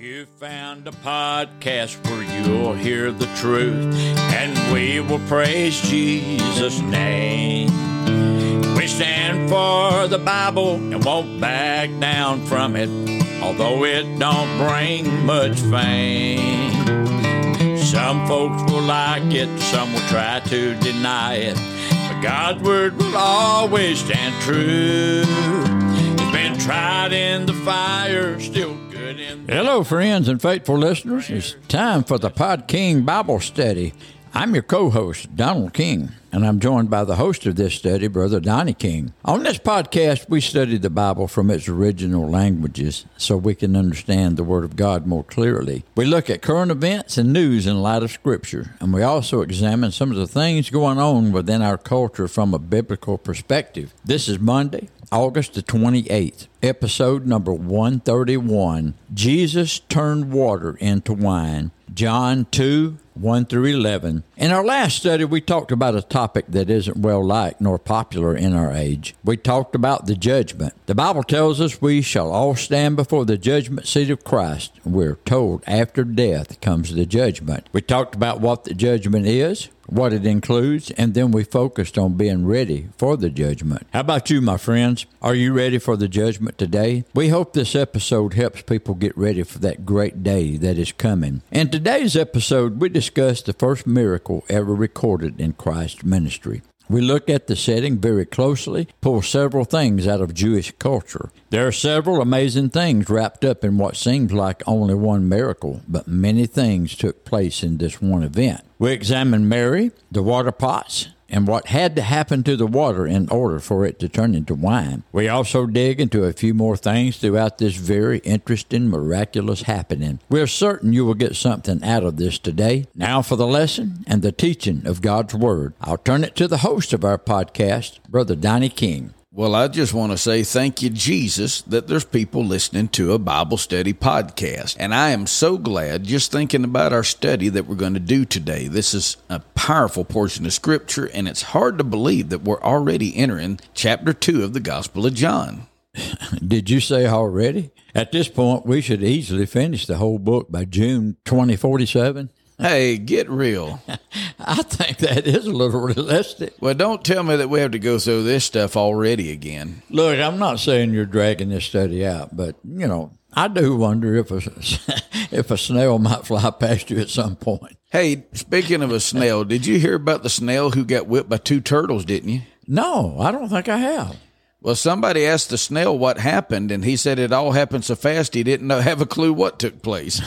You found a podcast where you'll hear the truth, and we will praise Jesus' name. We stand for the Bible and won't back down from it, although it don't bring much fame. Some folks will like it, some will try to deny it, but God's word will always stand true. It's been tried in the fire, still Hello, friends and faithful listeners. It's time for the Pod King Bible Study. I'm your co host, Donald King, and I'm joined by the host of this study, Brother Donnie King. On this podcast, we study the Bible from its original languages so we can understand the Word of God more clearly. We look at current events and news in light of Scripture, and we also examine some of the things going on within our culture from a biblical perspective. This is Monday, August the 28th, episode number 131 Jesus turned water into wine. John 2 1 through 11. In our last study, we talked about a topic that isn't well liked nor popular in our age. We talked about the judgment. The Bible tells us we shall all stand before the judgment seat of Christ. We're told after death comes the judgment. We talked about what the judgment is, what it includes, and then we focused on being ready for the judgment. How about you, my friends? Are you ready for the judgment today? We hope this episode helps people get ready for that great day that is coming. In today's episode, we discuss the first miracle ever recorded in Christ's ministry. We look at the setting very closely, pull several things out of Jewish culture. There are several amazing things wrapped up in what seems like only one miracle, but many things took place in this one event. We examine Mary, the water pots, and what had to happen to the water in order for it to turn into wine. We also dig into a few more things throughout this very interesting, miraculous happening. We're certain you will get something out of this today. Now for the lesson and the teaching of God's Word. I'll turn it to the host of our podcast, Brother Donnie King. Well, I just want to say thank you, Jesus, that there's people listening to a Bible study podcast. And I am so glad just thinking about our study that we're going to do today. This is a powerful portion of Scripture, and it's hard to believe that we're already entering chapter 2 of the Gospel of John. Did you say already? At this point, we should easily finish the whole book by June 2047. Hey, get real. I think that is a little realistic. Well, don't tell me that we have to go through this stuff already again. Look, I'm not saying you're dragging this study out, but you know, I do wonder if a if a snail might fly past you at some point. Hey, speaking of a snail, did you hear about the snail who got whipped by two turtles, didn't you? No, I don't think I have. Well, somebody asked the snail what happened, and he said it all happened so fast he didn't know, have a clue what took place.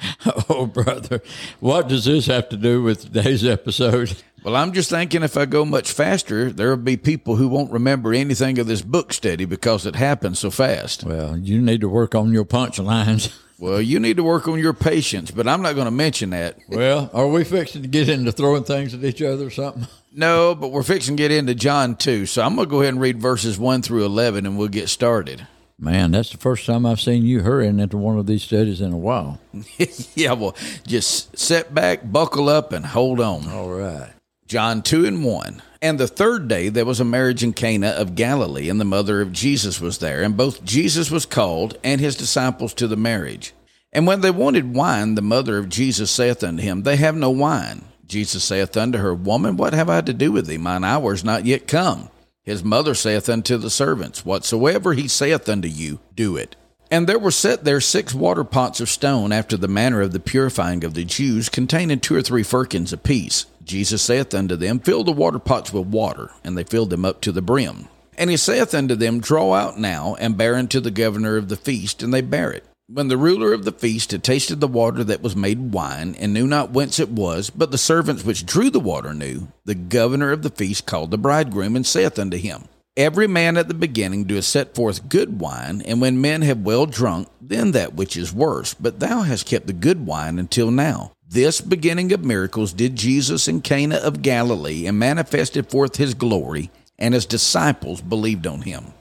oh, brother, what does this have to do with today's episode? Well, I'm just thinking if I go much faster, there'll be people who won't remember anything of this book study because it happened so fast. Well, you need to work on your punchlines. Well, you need to work on your patience, but I'm not going to mention that. Well, are we fixing to get into throwing things at each other or something? No, but we're fixing to get into John 2. So I'm going to go ahead and read verses 1 through 11 and we'll get started. Man, that's the first time I've seen you hurrying into one of these studies in a while. yeah, well, just sit back, buckle up, and hold on. All right. John 2 and 1. And the third day there was a marriage in Cana of Galilee, and the mother of Jesus was there. And both Jesus was called and his disciples to the marriage. And when they wanted wine, the mother of Jesus saith unto him, They have no wine. Jesus saith unto her, Woman, what have I to do with thee? Mine hour is not yet come. His mother saith unto the servants, Whatsoever he saith unto you, do it. And there were set there six water pots of stone, after the manner of the purifying of the Jews, containing two or three firkins apiece. Jesus saith unto them, Fill the water pots with water. And they filled them up to the brim. And he saith unto them, Draw out now, and bear unto the governor of the feast. And they bear it. When the ruler of the feast had tasted the water that was made wine, and knew not whence it was, but the servants which drew the water knew, the governor of the feast called the bridegroom, and saith unto him, Every man at the beginning doeth set forth good wine, and when men have well drunk, then that which is worse. But thou hast kept the good wine until now. This beginning of miracles did Jesus in Cana of Galilee, and manifested forth his glory, and his disciples believed on him.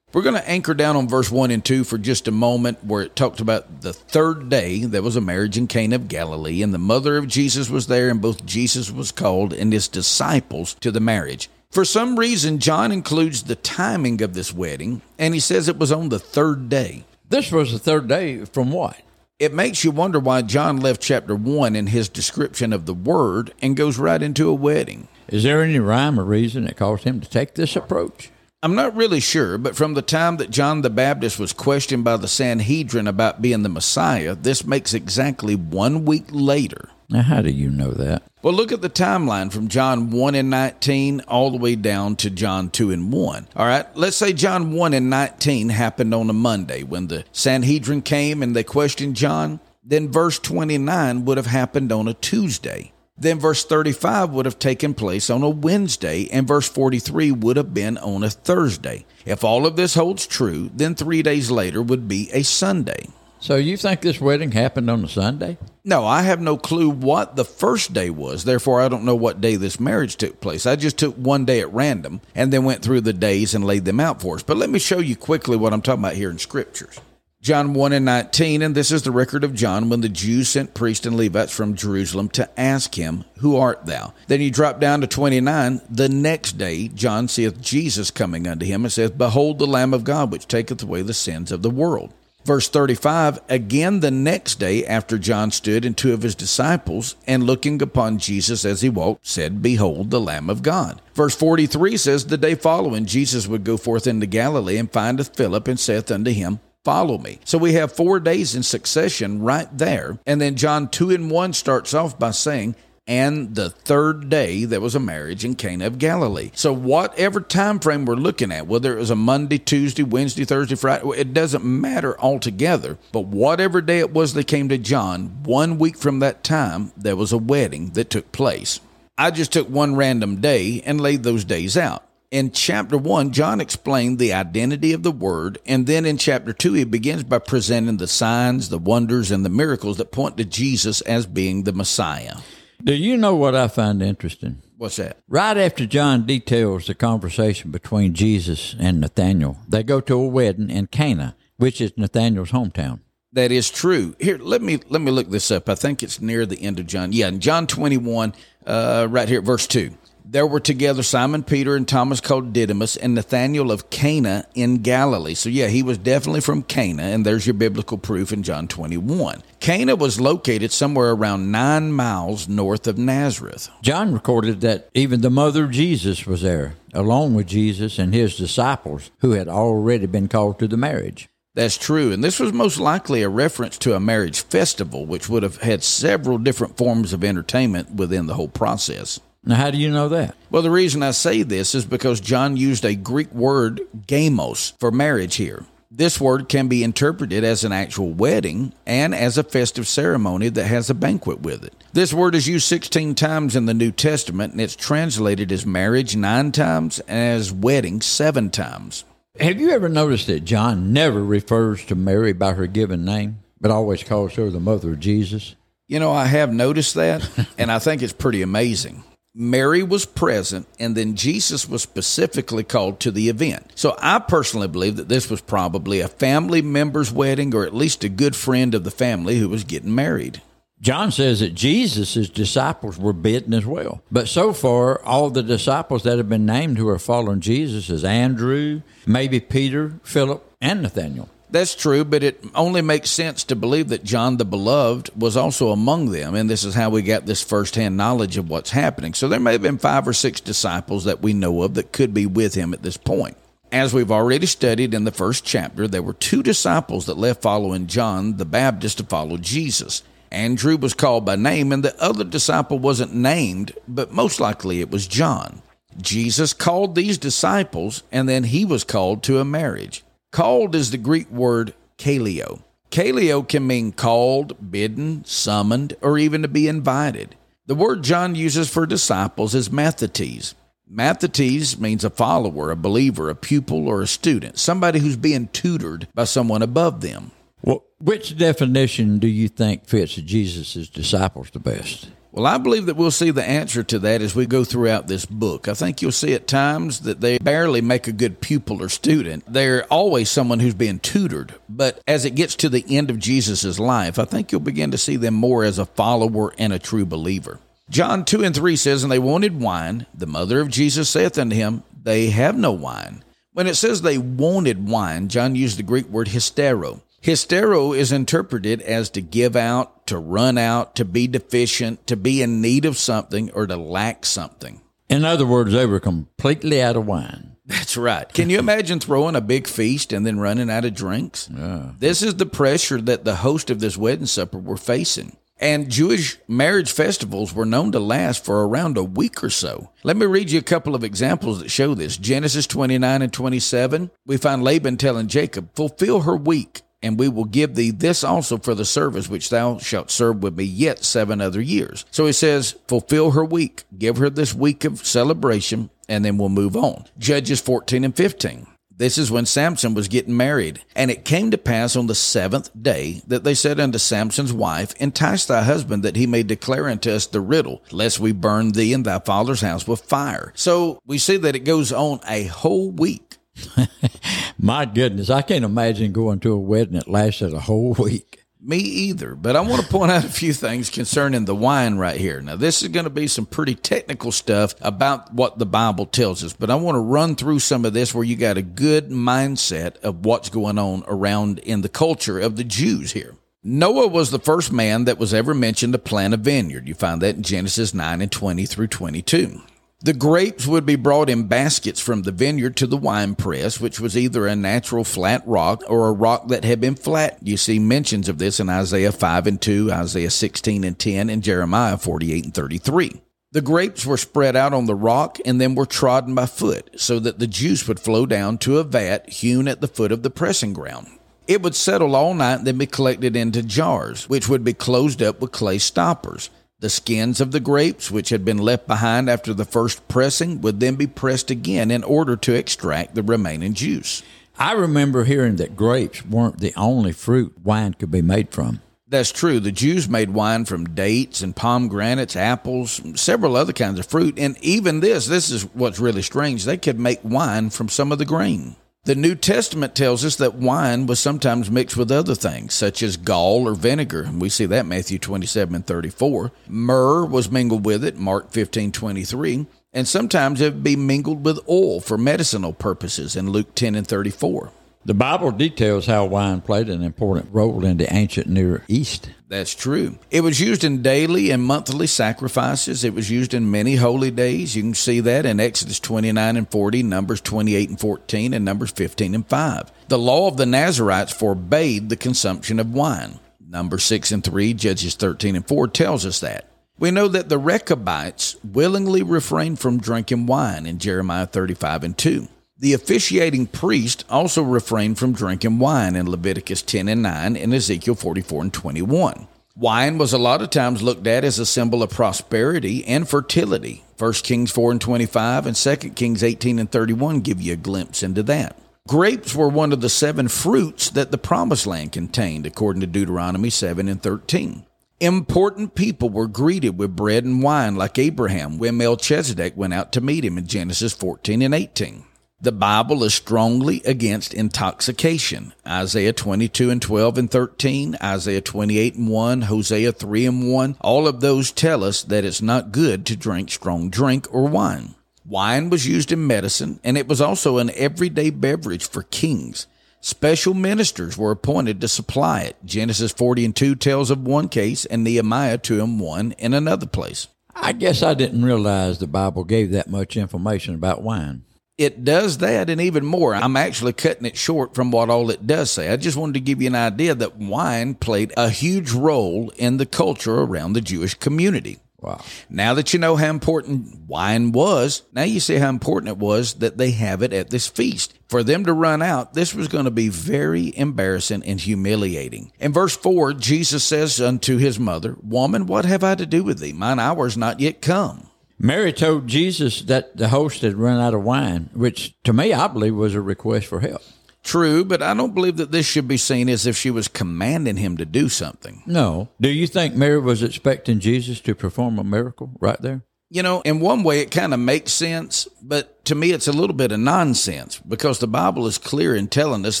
We're going to anchor down on verse 1 and 2 for just a moment, where it talked about the third day there was a marriage in Cana of Galilee, and the mother of Jesus was there, and both Jesus was called and his disciples to the marriage. For some reason, John includes the timing of this wedding, and he says it was on the third day. This was the third day from what? It makes you wonder why John left chapter 1 in his description of the word and goes right into a wedding. Is there any rhyme or reason that caused him to take this approach? I'm not really sure, but from the time that John the Baptist was questioned by the Sanhedrin about being the Messiah, this makes exactly one week later. Now, how do you know that? Well, look at the timeline from John 1 and 19 all the way down to John 2 and 1. All right, let's say John 1 and 19 happened on a Monday when the Sanhedrin came and they questioned John. Then verse 29 would have happened on a Tuesday. Then verse 35 would have taken place on a Wednesday, and verse 43 would have been on a Thursday. If all of this holds true, then three days later would be a Sunday. So you think this wedding happened on a Sunday? No, I have no clue what the first day was. Therefore, I don't know what day this marriage took place. I just took one day at random and then went through the days and laid them out for us. But let me show you quickly what I'm talking about here in scriptures. John 1 and 19, and this is the record of John when the Jews sent priests and Levites from Jerusalem to ask him, Who art thou? Then you drop down to 29. The next day, John seeth Jesus coming unto him and saith, Behold the Lamb of God, which taketh away the sins of the world. Verse 35 Again the next day, after John stood and two of his disciples, and looking upon Jesus as he walked, said, Behold the Lamb of God. Verse 43 says, The day following, Jesus would go forth into Galilee and findeth Philip and saith unto him, follow me. So we have four days in succession right there. And then John 2 and 1 starts off by saying, and the third day there was a marriage in Cana of Galilee. So whatever time frame we're looking at, whether it was a Monday, Tuesday, Wednesday, Thursday, Friday, it doesn't matter altogether. But whatever day it was they came to John, one week from that time there was a wedding that took place. I just took one random day and laid those days out. In chapter 1, John explained the identity of the Word, and then in chapter 2, he begins by presenting the signs, the wonders, and the miracles that point to Jesus as being the Messiah. Do you know what I find interesting? What's that? Right after John details the conversation between Jesus and Nathanael, they go to a wedding in Cana, which is Nathanael's hometown. That is true. Here, let me let me look this up. I think it's near the end of John. Yeah, in John twenty one, uh, right here, verse two. There were together Simon Peter and Thomas called Didymus and Nathanael of Cana in Galilee. So, yeah, he was definitely from Cana, and there's your biblical proof in John 21. Cana was located somewhere around nine miles north of Nazareth. John recorded that even the mother of Jesus was there, along with Jesus and his disciples, who had already been called to the marriage. That's true. And this was most likely a reference to a marriage festival, which would have had several different forms of entertainment within the whole process. Now, how do you know that? Well, the reason I say this is because John used a Greek word, gamos, for marriage here. This word can be interpreted as an actual wedding and as a festive ceremony that has a banquet with it. This word is used 16 times in the New Testament and it's translated as marriage nine times and as wedding seven times. Have you ever noticed that John never refers to Mary by her given name, but always calls her the mother of Jesus? You know, I have noticed that, and I think it's pretty amazing. Mary was present, and then Jesus was specifically called to the event. So I personally believe that this was probably a family member's wedding, or at least a good friend of the family who was getting married. John says that Jesus' disciples were bidden as well. But so far, all the disciples that have been named who are following Jesus is Andrew, maybe Peter, Philip, and Nathanael. That's true, but it only makes sense to believe that John the Beloved was also among them, and this is how we got this firsthand knowledge of what's happening. So there may have been five or six disciples that we know of that could be with him at this point. As we've already studied in the first chapter, there were two disciples that left following John the Baptist to follow Jesus. Andrew was called by name, and the other disciple wasn't named, but most likely it was John. Jesus called these disciples, and then he was called to a marriage. Called is the Greek word kaleo. Kaleo can mean called, bidden, summoned, or even to be invited. The word John uses for disciples is mathetes. Mathetes means a follower, a believer, a pupil, or a student, somebody who's being tutored by someone above them. Well, which definition do you think fits Jesus' disciples the best? Well, I believe that we'll see the answer to that as we go throughout this book. I think you'll see at times that they barely make a good pupil or student. They're always someone who's being tutored. But as it gets to the end of Jesus' life, I think you'll begin to see them more as a follower and a true believer. John 2 and 3 says, And they wanted wine. The mother of Jesus saith unto him, They have no wine. When it says they wanted wine, John used the Greek word hystero. Hystero is interpreted as to give out, to run out, to be deficient, to be in need of something, or to lack something. In other words, they were completely out of wine. That's right. Can you imagine throwing a big feast and then running out of drinks? Yeah. This is the pressure that the host of this wedding supper were facing. And Jewish marriage festivals were known to last for around a week or so. Let me read you a couple of examples that show this. Genesis 29 and 27, we find Laban telling Jacob, Fulfill her week, and we will give thee this also for the service which thou shalt serve with me yet seven other years. So he says, Fulfill her week, give her this week of celebration, and then we'll move on. Judges 14 and 15. This is when Samson was getting married. And it came to pass on the seventh day that they said unto Samson's wife, Entice thy husband that he may declare unto us the riddle, lest we burn thee and thy father's house with fire. So we see that it goes on a whole week. My goodness, I can't imagine going to a wedding that lasted a whole week. Me either, but I want to point out a few things concerning the wine right here. Now, this is going to be some pretty technical stuff about what the Bible tells us, but I want to run through some of this where you got a good mindset of what's going on around in the culture of the Jews here. Noah was the first man that was ever mentioned to plant a vineyard. You find that in Genesis 9 and 20 through 22. The grapes would be brought in baskets from the vineyard to the wine press, which was either a natural flat rock or a rock that had been flat. You see mentions of this in Isaiah 5 and 2, Isaiah 16 and 10, and Jeremiah 48 and 33. The grapes were spread out on the rock and then were trodden by foot, so that the juice would flow down to a vat hewn at the foot of the pressing ground. It would settle all night and then be collected into jars, which would be closed up with clay stoppers. The skins of the grapes, which had been left behind after the first pressing, would then be pressed again in order to extract the remaining juice. I remember hearing that grapes weren't the only fruit wine could be made from. That's true. The Jews made wine from dates and pomegranates, apples, several other kinds of fruit. And even this, this is what's really strange, they could make wine from some of the grain. The New Testament tells us that wine was sometimes mixed with other things, such as gall or vinegar. We see that Matthew 27 and 34. Myrrh was mingled with it, Mark 15, 23. And sometimes it would be mingled with oil for medicinal purposes in Luke 10 and 34. The Bible details how wine played an important role in the ancient Near East. That's true. It was used in daily and monthly sacrifices. It was used in many holy days. You can see that in Exodus 29 and 40, Numbers 28 and 14, and Numbers 15 and 5. The law of the Nazarites forbade the consumption of wine. Numbers 6 and 3, Judges 13 and 4 tells us that. We know that the Rechabites willingly refrained from drinking wine in Jeremiah 35 and 2. The officiating priest also refrained from drinking wine in Leviticus 10 and 9 and Ezekiel 44 and 21. Wine was a lot of times looked at as a symbol of prosperity and fertility. 1 Kings 4 and 25 and 2 Kings 18 and 31 give you a glimpse into that. Grapes were one of the seven fruits that the promised land contained, according to Deuteronomy 7 and 13. Important people were greeted with bread and wine, like Abraham when Melchizedek went out to meet him in Genesis 14 and 18. The Bible is strongly against intoxication. Isaiah 22 and 12 and 13, Isaiah 28 and 1, Hosea 3 and 1, all of those tell us that it's not good to drink strong drink or wine. Wine was used in medicine, and it was also an everyday beverage for kings. Special ministers were appointed to supply it. Genesis 40 and 2 tells of one case, and Nehemiah 2 and 1 in another place. I guess I didn't realize the Bible gave that much information about wine it does that and even more. I'm actually cutting it short from what all it does say. I just wanted to give you an idea that wine played a huge role in the culture around the Jewish community. Wow. Now that you know how important wine was, now you see how important it was that they have it at this feast. For them to run out, this was going to be very embarrassing and humiliating. In verse 4, Jesus says unto his mother, Woman, what have I to do with thee? Mine hour is not yet come. Mary told Jesus that the host had run out of wine, which to me, I believe, was a request for help. True, but I don't believe that this should be seen as if she was commanding him to do something. No. Do you think Mary was expecting Jesus to perform a miracle right there? You know, in one way, it kind of makes sense, but to me, it's a little bit of nonsense because the Bible is clear in telling us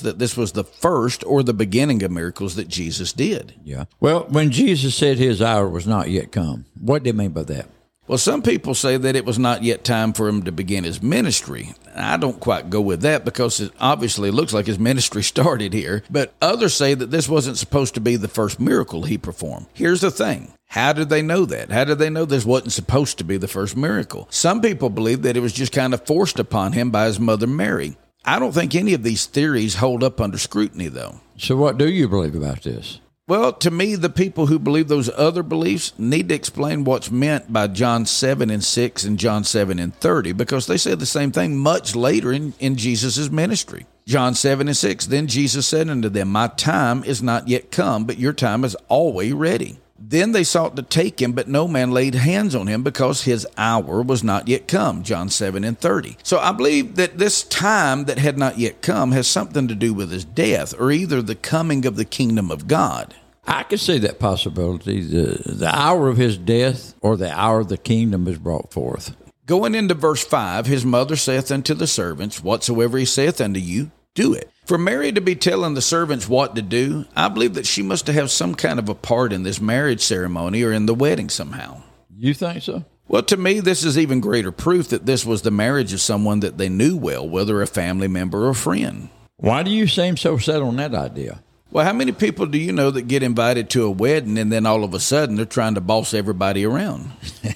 that this was the first or the beginning of miracles that Jesus did. Yeah. Well, when Jesus said his hour was not yet come, what did he mean by that? Well, some people say that it was not yet time for him to begin his ministry. I don't quite go with that because it obviously looks like his ministry started here. But others say that this wasn't supposed to be the first miracle he performed. Here's the thing how did they know that? How did they know this wasn't supposed to be the first miracle? Some people believe that it was just kind of forced upon him by his mother Mary. I don't think any of these theories hold up under scrutiny, though. So, what do you believe about this? Well, to me, the people who believe those other beliefs need to explain what's meant by John 7 and 6 and John 7 and 30 because they said the same thing much later in, in Jesus' ministry. John 7 and 6, then Jesus said unto them, My time is not yet come, but your time is always ready. Then they sought to take him, but no man laid hands on him because his hour was not yet come. John 7 and 30. So I believe that this time that had not yet come has something to do with his death or either the coming of the kingdom of God. I could see that possibility. The, the hour of his death or the hour of the kingdom is brought forth. Going into verse 5, his mother saith unto the servants, Whatsoever he saith unto you, do it. For Mary to be telling the servants what to do, I believe that she must have some kind of a part in this marriage ceremony or in the wedding somehow. You think so? Well, to me, this is even greater proof that this was the marriage of someone that they knew well, whether a family member or friend. Why do you seem so set on that idea? Well, how many people do you know that get invited to a wedding and then all of a sudden they're trying to boss everybody around?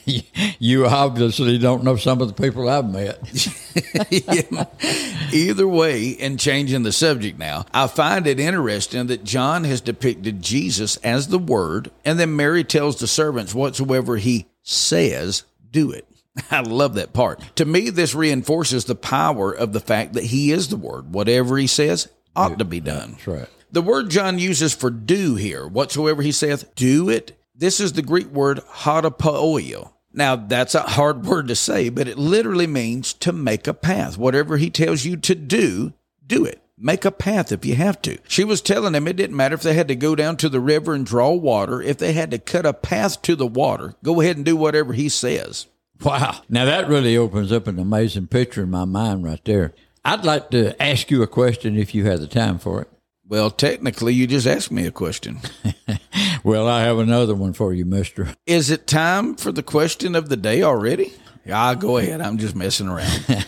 you obviously don't know some of the people I've met. Either way, in changing the subject now, I find it interesting that John has depicted Jesus as the Word, and then Mary tells the servants, whatsoever he says, do it. I love that part. To me, this reinforces the power of the fact that he is the Word. Whatever he says ought to be done. That's right. The word John uses for do here, whatsoever he saith, do it. This is the Greek word hadapoio. Now, that's a hard word to say, but it literally means to make a path. Whatever he tells you to do, do it. Make a path if you have to. She was telling him it didn't matter if they had to go down to the river and draw water, if they had to cut a path to the water, go ahead and do whatever he says. Wow. Now, that really opens up an amazing picture in my mind right there. I'd like to ask you a question if you have the time for it. Well, technically, you just asked me a question. well, I have another one for you, mister. Is it time for the question of the day already? Yeah, go ahead. I'm just messing around.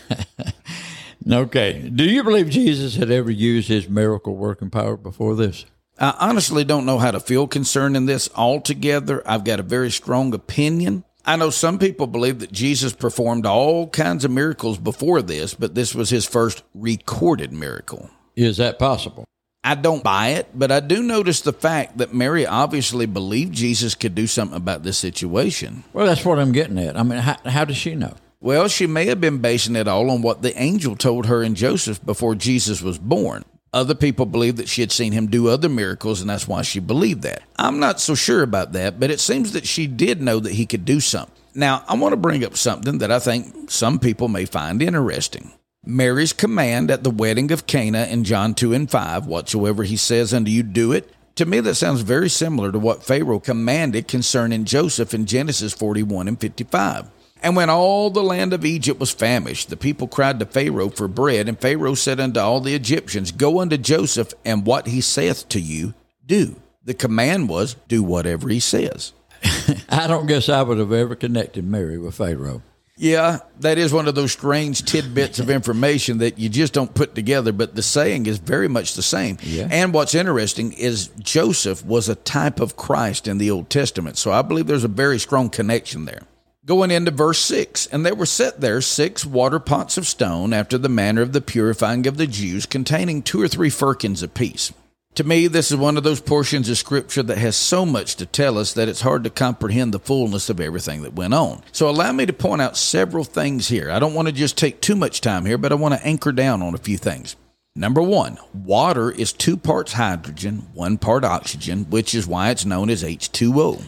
okay. Do you believe Jesus had ever used his miracle working power before this? I honestly don't know how to feel concerning this altogether. I've got a very strong opinion. I know some people believe that Jesus performed all kinds of miracles before this, but this was his first recorded miracle. Is that possible? I don't buy it, but I do notice the fact that Mary obviously believed Jesus could do something about this situation. Well, that's what I'm getting at. I mean, how, how does she know? Well, she may have been basing it all on what the angel told her and Joseph before Jesus was born. Other people believe that she had seen him do other miracles, and that's why she believed that. I'm not so sure about that, but it seems that she did know that he could do something. Now, I want to bring up something that I think some people may find interesting. Mary's command at the wedding of Cana in John 2 and 5, whatsoever he says unto you, do it. To me, that sounds very similar to what Pharaoh commanded concerning Joseph in Genesis 41 and 55. And when all the land of Egypt was famished, the people cried to Pharaoh for bread, and Pharaoh said unto all the Egyptians, Go unto Joseph, and what he saith to you, do. The command was, Do whatever he says. I don't guess I would have ever connected Mary with Pharaoh. Yeah, that is one of those strange tidbits of information that you just don't put together, but the saying is very much the same. Yeah. And what's interesting is Joseph was a type of Christ in the Old Testament. So I believe there's a very strong connection there. Going into verse 6, and there were set there six water pots of stone after the manner of the purifying of the Jews, containing two or three firkins apiece. To me, this is one of those portions of Scripture that has so much to tell us that it's hard to comprehend the fullness of everything that went on. So, allow me to point out several things here. I don't want to just take too much time here, but I want to anchor down on a few things. Number one, water is two parts hydrogen, one part oxygen, which is why it's known as H2O.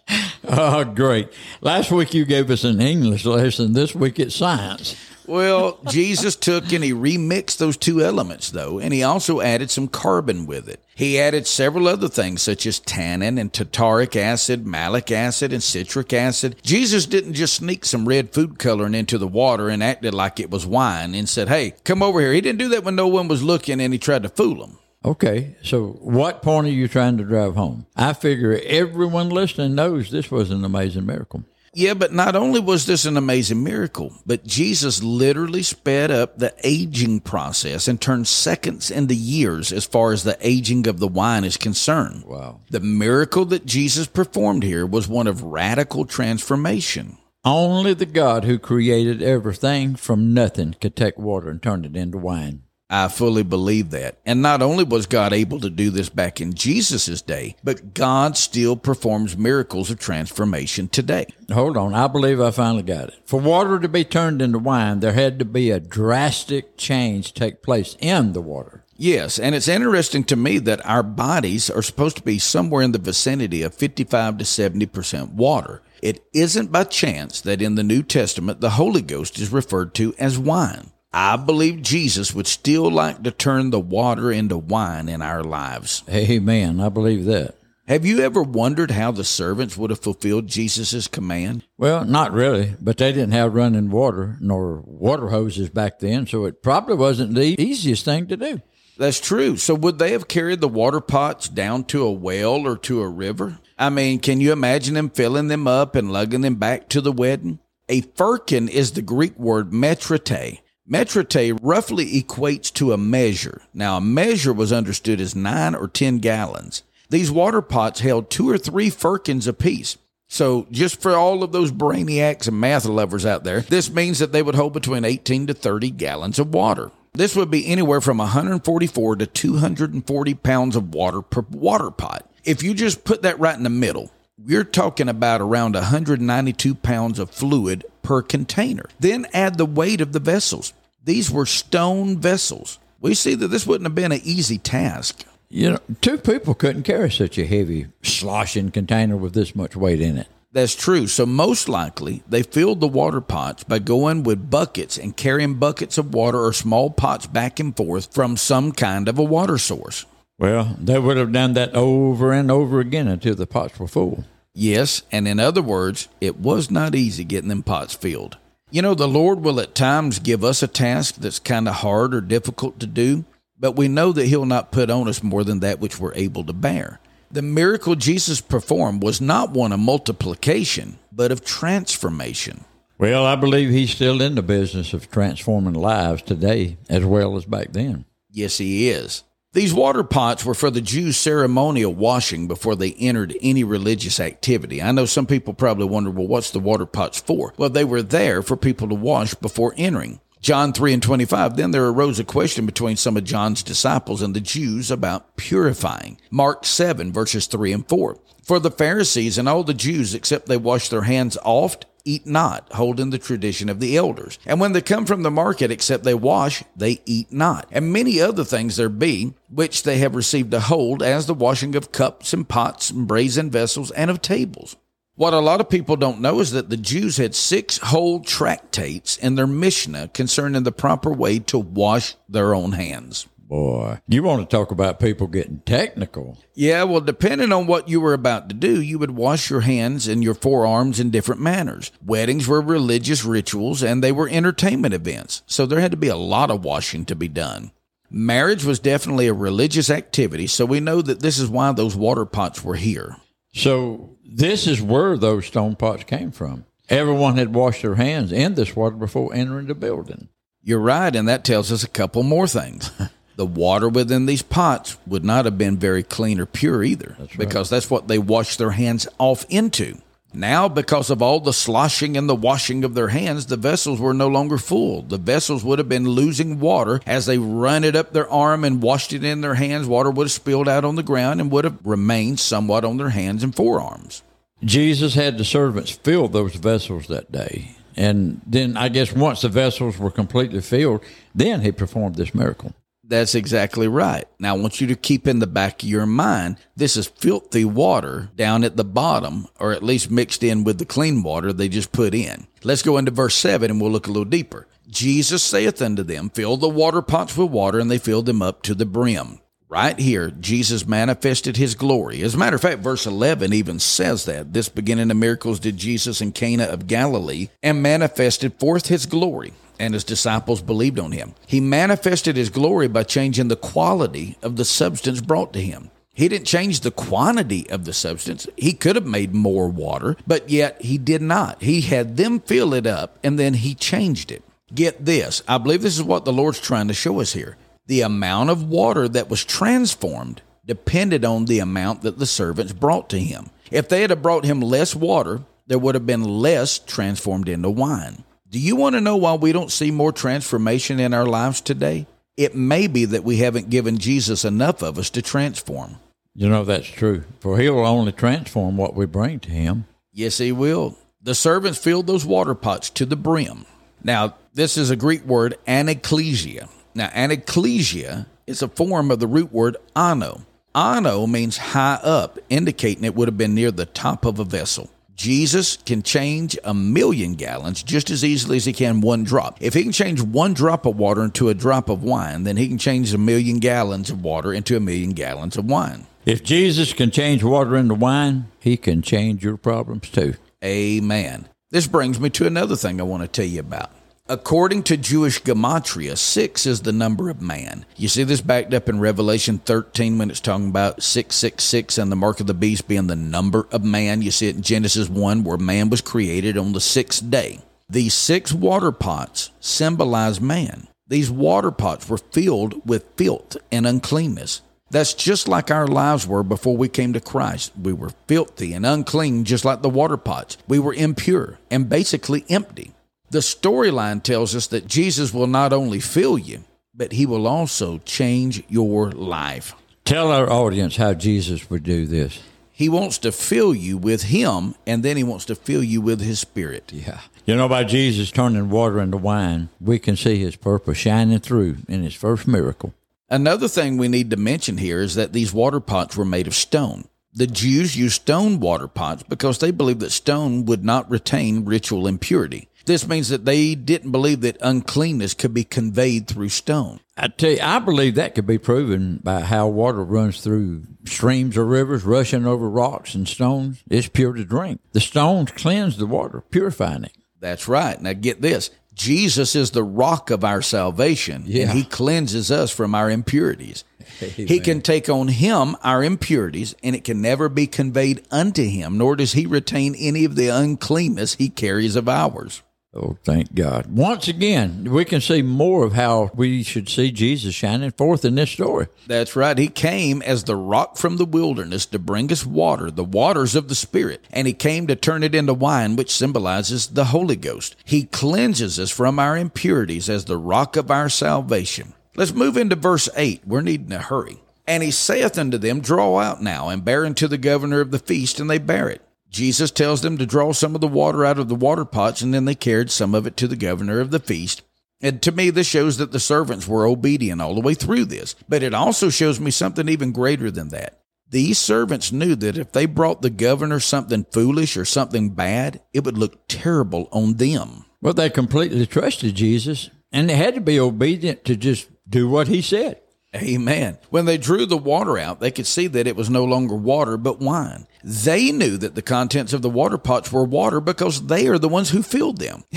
oh, great. Last week you gave us an English lesson. This week it's science. Well, Jesus took and he remixed those two elements, though, and he also added some carbon with it. He added several other things, such as tannin and tartaric acid, malic acid, and citric acid. Jesus didn't just sneak some red food coloring into the water and acted like it was wine and said, Hey, come over here. He didn't do that when no one was looking and he tried to fool them. Okay, so what point are you trying to drive home? I figure everyone listening knows this was an amazing miracle. Yeah, but not only was this an amazing miracle, but Jesus literally sped up the aging process and turned seconds into years as far as the aging of the wine is concerned. Wow. The miracle that Jesus performed here was one of radical transformation. Only the God who created everything from nothing could take water and turn it into wine. I fully believe that. And not only was God able to do this back in Jesus' day, but God still performs miracles of transformation today. Hold on, I believe I finally got it. For water to be turned into wine, there had to be a drastic change take place in the water. Yes, and it's interesting to me that our bodies are supposed to be somewhere in the vicinity of 55 to 70% water. It isn't by chance that in the New Testament the Holy Ghost is referred to as wine. I believe Jesus would still like to turn the water into wine in our lives. Amen. I believe that. Have you ever wondered how the servants would have fulfilled Jesus' command? Well, not really, but they didn't have running water nor water hoses back then, so it probably wasn't the easiest thing to do. That's true. So, would they have carried the water pots down to a well or to a river? I mean, can you imagine them filling them up and lugging them back to the wedding? A firkin is the Greek word metrite, Metrite roughly equates to a measure. Now, a measure was understood as nine or 10 gallons. These water pots held two or three firkins apiece. So, just for all of those brainiacs and math lovers out there, this means that they would hold between 18 to 30 gallons of water. This would be anywhere from 144 to 240 pounds of water per water pot. If you just put that right in the middle, you're talking about around 192 pounds of fluid per container. Then add the weight of the vessels. These were stone vessels. We see that this wouldn't have been an easy task. You know, two people couldn't carry such a heavy, sloshing container with this much weight in it. That's true. So, most likely, they filled the water pots by going with buckets and carrying buckets of water or small pots back and forth from some kind of a water source. Well, they would have done that over and over again until the pots were full. Yes, and in other words, it was not easy getting them pots filled. You know, the Lord will at times give us a task that's kind of hard or difficult to do, but we know that He'll not put on us more than that which we're able to bear. The miracle Jesus performed was not one of multiplication, but of transformation. Well, I believe He's still in the business of transforming lives today as well as back then. Yes, He is. These water pots were for the Jews' ceremonial washing before they entered any religious activity. I know some people probably wonder, well, what's the water pots for? Well, they were there for people to wash before entering. John 3 and 25, then there arose a question between some of John's disciples and the Jews about purifying. Mark 7 verses 3 and 4. For the Pharisees and all the Jews, except they wash their hands oft eat not, holding the tradition of the elders. And when they come from the market, except they wash, they eat not. And many other things there be, which they have received a hold, as the washing of cups and pots and brazen vessels and of tables. What a lot of people don't know is that the Jews had six whole tractates in their Mishnah concerning the proper way to wash their own hands. Boy, you want to talk about people getting technical. Yeah, well, depending on what you were about to do, you would wash your hands and your forearms in different manners. Weddings were religious rituals and they were entertainment events, so there had to be a lot of washing to be done. Marriage was definitely a religious activity, so we know that this is why those water pots were here. So, this is where those stone pots came from. Everyone had washed their hands in this water before entering the building. You're right, and that tells us a couple more things. the water within these pots would not have been very clean or pure either, that's right. because that's what they washed their hands off into. Now, because of all the sloshing and the washing of their hands, the vessels were no longer full. The vessels would have been losing water as they run it up their arm and washed it in their hands. Water would have spilled out on the ground and would have remained somewhat on their hands and forearms. Jesus had the servants fill those vessels that day. And then I guess once the vessels were completely filled, then he performed this miracle. That's exactly right. Now, I want you to keep in the back of your mind this is filthy water down at the bottom, or at least mixed in with the clean water they just put in. Let's go into verse 7 and we'll look a little deeper. Jesus saith unto them, Fill the water pots with water, and they filled them up to the brim. Right here, Jesus manifested his glory. As a matter of fact, verse 11 even says that. This beginning of miracles did Jesus in Cana of Galilee and manifested forth his glory and his disciples believed on him. He manifested his glory by changing the quality of the substance brought to him. He didn't change the quantity of the substance. He could have made more water, but yet he did not. He had them fill it up and then he changed it. Get this. I believe this is what the Lord's trying to show us here. The amount of water that was transformed depended on the amount that the servants brought to him. If they had brought him less water, there would have been less transformed into wine. Do you want to know why we don't see more transformation in our lives today? It may be that we haven't given Jesus enough of us to transform. You know, that's true. For he'll only transform what we bring to him. Yes, he will. The servants filled those water pots to the brim. Now, this is a Greek word, anacclesia. Now, anacclesia is a form of the root word ano. Ano means high up, indicating it would have been near the top of a vessel. Jesus can change a million gallons just as easily as he can one drop. If he can change one drop of water into a drop of wine, then he can change a million gallons of water into a million gallons of wine. If Jesus can change water into wine, he can change your problems too. Amen. This brings me to another thing I want to tell you about. According to Jewish gematria, six is the number of man. You see this backed up in Revelation 13 when it's talking about 666 and the mark of the beast being the number of man. You see it in Genesis 1 where man was created on the sixth day. These six water pots symbolize man. These water pots were filled with filth and uncleanness. That's just like our lives were before we came to Christ. We were filthy and unclean, just like the water pots. We were impure and basically empty. The storyline tells us that Jesus will not only fill you, but he will also change your life. Tell our audience how Jesus would do this. He wants to fill you with him, and then he wants to fill you with his spirit. Yeah. You know, by Jesus turning water into wine, we can see his purpose shining through in his first miracle. Another thing we need to mention here is that these water pots were made of stone. The Jews used stone water pots because they believed that stone would not retain ritual impurity. This means that they didn't believe that uncleanness could be conveyed through stone. I tell you, I believe that could be proven by how water runs through streams or rivers, rushing over rocks and stones. It's pure to drink. The stones cleanse the water, purifying it. That's right. Now get this. Jesus is the rock of our salvation, Yeah. and he cleanses us from our impurities. He can take on him our impurities, and it can never be conveyed unto him, nor does he retain any of the uncleanness he carries of ours. Oh, thank God. Once again, we can see more of how we should see Jesus shining forth in this story. That's right. He came as the rock from the wilderness to bring us water, the waters of the Spirit. And he came to turn it into wine, which symbolizes the Holy Ghost. He cleanses us from our impurities as the rock of our salvation. Let's move into verse 8. We're needing to hurry. And he saith unto them, Draw out now, and bear unto the governor of the feast, and they bear it. Jesus tells them to draw some of the water out of the water pots, and then they carried some of it to the governor of the feast. And to me, this shows that the servants were obedient all the way through this. But it also shows me something even greater than that. These servants knew that if they brought the governor something foolish or something bad, it would look terrible on them. Well, they completely trusted Jesus, and they had to be obedient to just do what he said. Amen. When they drew the water out, they could see that it was no longer water, but wine. They knew that the contents of the water pots were water because they are the ones who filled them.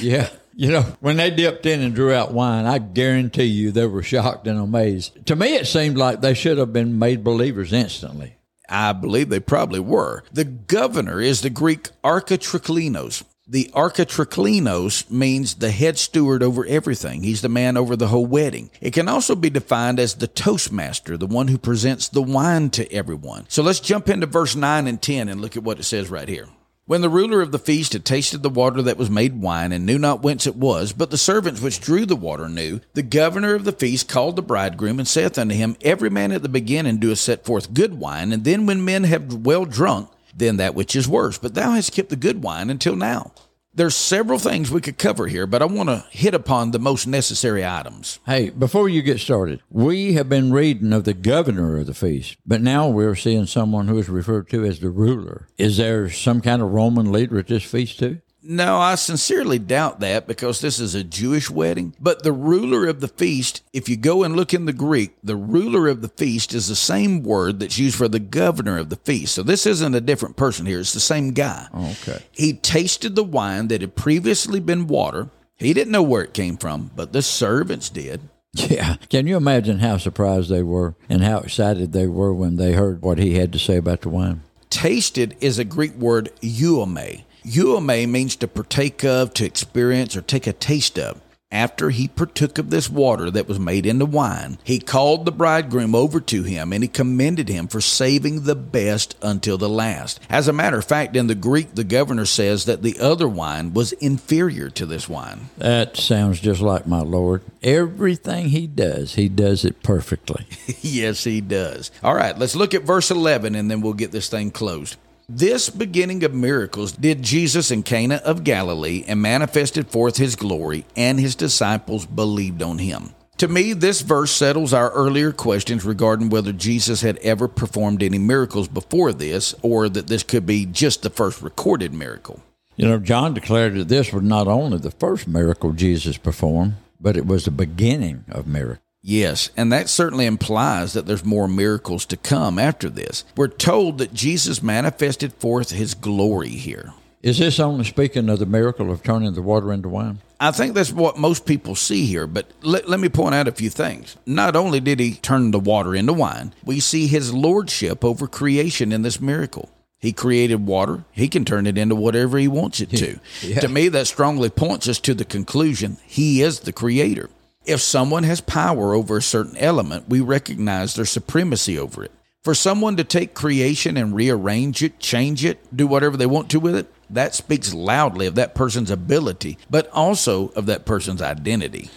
Yeah. You know, when they dipped in and drew out wine, I guarantee you they were shocked and amazed. To me, it seemed like they should have been made believers instantly. I believe they probably were. The governor is the Greek architriklinos. The architriklinos means the head steward over everything. He's the man over the whole wedding. It can also be defined as the toastmaster, the one who presents the wine to everyone. So let's jump into verse 9 and 10 and look at what it says right here. When the ruler of the feast had tasted the water that was made wine, and knew not whence it was, but the servants which drew the water knew, the governor of the feast called the bridegroom, and saith unto him, Every man at the beginning doeth set forth good wine, and then when men have well drunk, then that which is worse. But thou hast kept the good wine until now. There's several things we could cover here, but I want to hit upon the most necessary items. Hey, before you get started, we have been reading of the governor of the feast, but now we're seeing someone who is referred to as the ruler. Is there some kind of Roman leader at this feast too? No, I sincerely doubt that because this is a Jewish wedding. But the ruler of the feast, if you go and look in the Greek, the ruler of the feast is the same word that's used for the governor of the feast. So this isn't a different person here, it's the same guy. Oh, okay. He tasted the wine that had previously been water. He didn't know where it came from, but the servants did. Yeah. Can you imagine how surprised they were and how excited they were when they heard what he had to say about the wine? Tasted is a Greek word euome. Euome means to partake of, to experience, or take a taste of after he partook of this water that was made into wine, he called the bridegroom over to him and he commended him for saving the best until the last. As a matter of fact, in the Greek, the governor says that the other wine was inferior to this wine. That sounds just like my Lord. Everything he does, he does it perfectly. yes, he does. All right, let's look at verse 11 and then we'll get this thing closed. This beginning of miracles did Jesus in Cana of Galilee and manifested forth his glory, and his disciples believed on him. To me, this verse settles our earlier questions regarding whether Jesus had ever performed any miracles before this, or that this could be just the first recorded miracle. You know, John declared that this was not only the first miracle Jesus performed, but it was the beginning of miracles. Yes, and that certainly implies that there's more miracles to come after this. We're told that Jesus manifested forth his glory here. Is this only speaking of the miracle of turning the water into wine? I think that's what most people see here, but let, let me point out a few things. Not only did he turn the water into wine, we see his lordship over creation in this miracle. He created water. He can turn it into whatever he wants it to. yeah. To me, that strongly points us to the conclusion he is the creator. If someone has power over a certain element, we recognize their supremacy over it. For someone to take creation and rearrange it, change it, do whatever they want to with it, that speaks loudly of that person's ability, but also of that person's identity.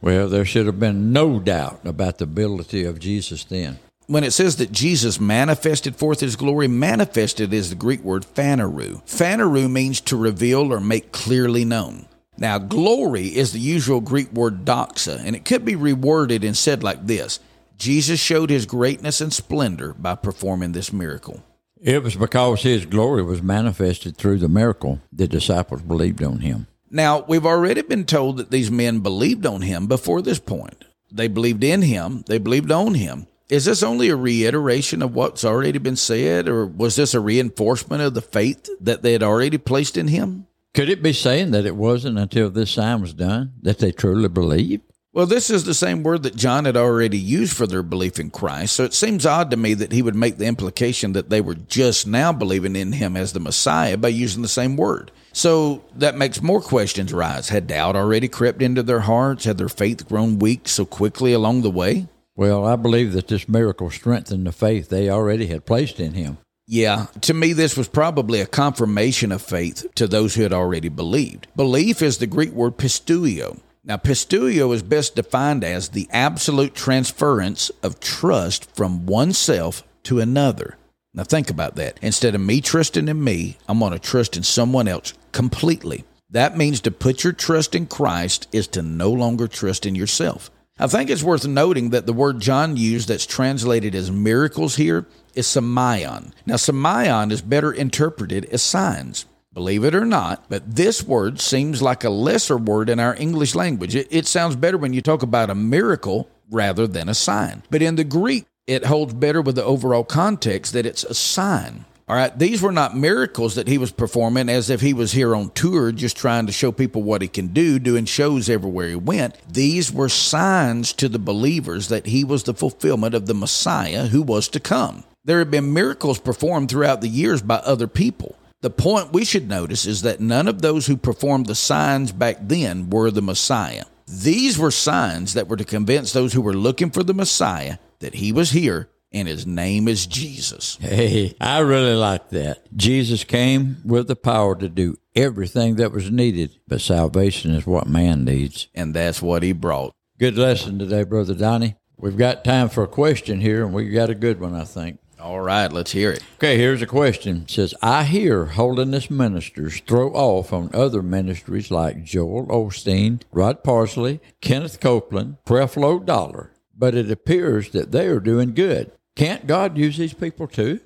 Well, there should have been no doubt about the ability of Jesus then. When it says that Jesus manifested forth his glory, manifested is the Greek word phaneroo. Phaneroo means to reveal or make clearly known. Now, glory is the usual Greek word doxa, and it could be reworded and said like this Jesus showed his greatness and splendor by performing this miracle. It was because his glory was manifested through the miracle the disciples believed on him. Now, we've already been told that these men believed on him before this point. They believed in him, they believed on him. Is this only a reiteration of what's already been said, or was this a reinforcement of the faith that they had already placed in him? Could it be saying that it wasn't until this sign was done that they truly believed? Well, this is the same word that John had already used for their belief in Christ, so it seems odd to me that he would make the implication that they were just now believing in him as the Messiah by using the same word. So that makes more questions rise. Had doubt already crept into their hearts? Had their faith grown weak so quickly along the way? Well, I believe that this miracle strengthened the faith they already had placed in him. Yeah, to me, this was probably a confirmation of faith to those who had already believed. Belief is the Greek word pisteuo. Now, pisteuo is best defined as the absolute transference of trust from oneself to another. Now, think about that. Instead of me trusting in me, I'm going to trust in someone else completely. That means to put your trust in Christ is to no longer trust in yourself. I think it's worth noting that the word John used that's translated as miracles here is semeion. Now, semeion is better interpreted as signs. Believe it or not, but this word seems like a lesser word in our English language. It, it, sounds better when you talk about a miracle rather than a sign. But in the Greek, it holds better with the overall context that it's a sign. All right, these were not miracles that he was performing as if he was here on tour just trying to show people what he can do, doing shows everywhere he went. These were signs to the believers that he was the fulfillment of the Messiah who was to come. There have been miracles performed throughout the years by other people. The point we should notice is that none of those who performed the signs back then were the Messiah. These were signs that were to convince those who were looking for the Messiah that he was here and his name is Jesus. Hey, I really like that. Jesus came with the power to do everything that was needed, but salvation is what man needs. And that's what he brought. Good lesson today, Brother Donnie. We've got time for a question here, and we've got a good one, I think. All right, let's hear it. Okay, here's a question. It says, I hear holiness ministers throw off on other ministries like Joel Osteen, Rod Parsley, Kenneth Copeland, Creflo Dollar, but it appears that they are doing good. Can't God use these people too?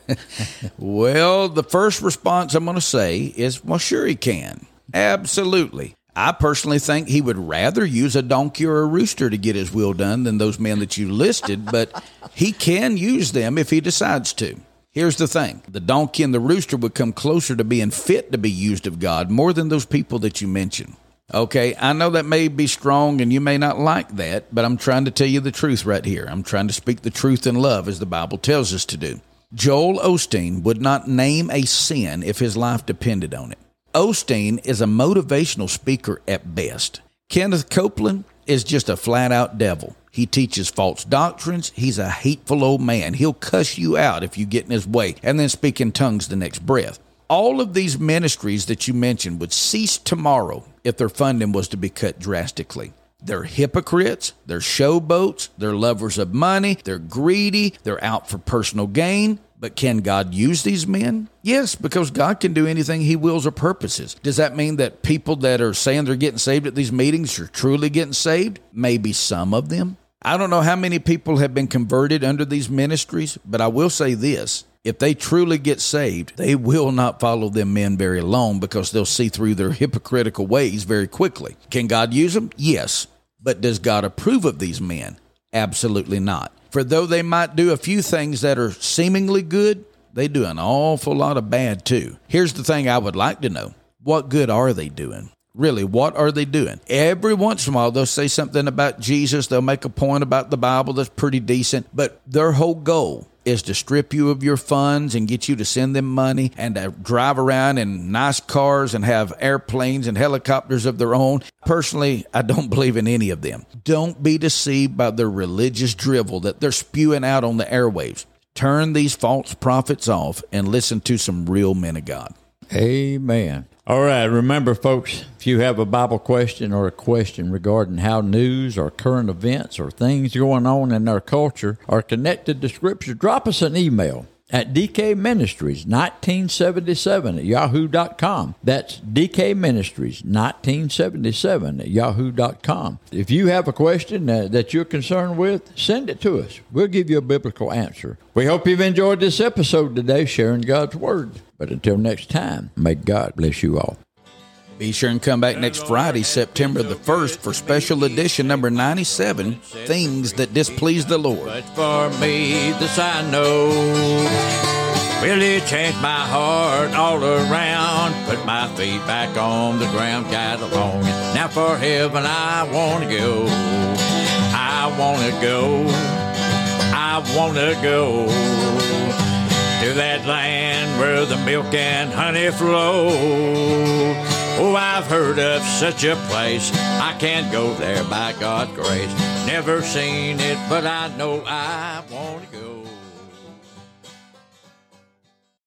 well, the first response I'm going to say is, well, sure he can. Absolutely. I personally think he would rather use a donkey or a rooster to get his will done than those men that you listed, but he can use them if he decides to. Here's the thing the donkey and the rooster would come closer to being fit to be used of God more than those people that you mentioned. Okay, I know that may be strong and you may not like that, but I'm trying to tell you the truth right here. I'm trying to speak the truth in love as the Bible tells us to do. Joel Osteen would not name a sin if his life depended on it. Osteen is a motivational speaker at best. Kenneth Copeland is just a flat out devil. He teaches false doctrines. He's a hateful old man. He'll cuss you out if you get in his way and then speak in tongues the next breath. All of these ministries that you mentioned would cease tomorrow if their funding was to be cut drastically. They're hypocrites, they're showboats, they're lovers of money, they're greedy, they're out for personal gain. But can God use these men? Yes, because God can do anything He wills or purposes. Does that mean that people that are saying they're getting saved at these meetings are truly getting saved? Maybe some of them. I don't know how many people have been converted under these ministries, but I will say this. If they truly get saved, they will not follow them men very long because they'll see through their hypocritical ways very quickly. Can God use them? Yes. But does God approve of these men? Absolutely not. For though they might do a few things that are seemingly good, they do an awful lot of bad too. Here's the thing I would like to know what good are they doing? Really, what are they doing? Every once in a while, they'll say something about Jesus. They'll make a point about the Bible that's pretty decent, but their whole goal is to strip you of your funds and get you to send them money and to drive around in nice cars and have airplanes and helicopters of their own. Personally, I don't believe in any of them. Don't be deceived by their religious drivel that they're spewing out on the airwaves. Turn these false prophets off and listen to some real men of God. Amen. All right. Remember, folks, if you have a Bible question or a question regarding how news or current events or things going on in our culture are connected to Scripture, drop us an email at DK Ministries 1977 at yahoo.com. That's DK Ministries 1977 at yahoo.com. If you have a question uh, that you're concerned with, send it to us. We'll give you a biblical answer. We hope you've enjoyed this episode today, sharing God's Word. But until next time, may God bless you all. Be sure and come back next Friday, September the 1st, for special edition number 97 Things That Displease the Lord. But for me, this I know. Really changed my heart all around. Put my feet back on the ground, got along. Now for heaven I want to go. I want to go. I want to go to that land where the milk and honey flow. Oh, I've heard of such a place. I can't go there by God's grace. Never seen it, but I know I want to go.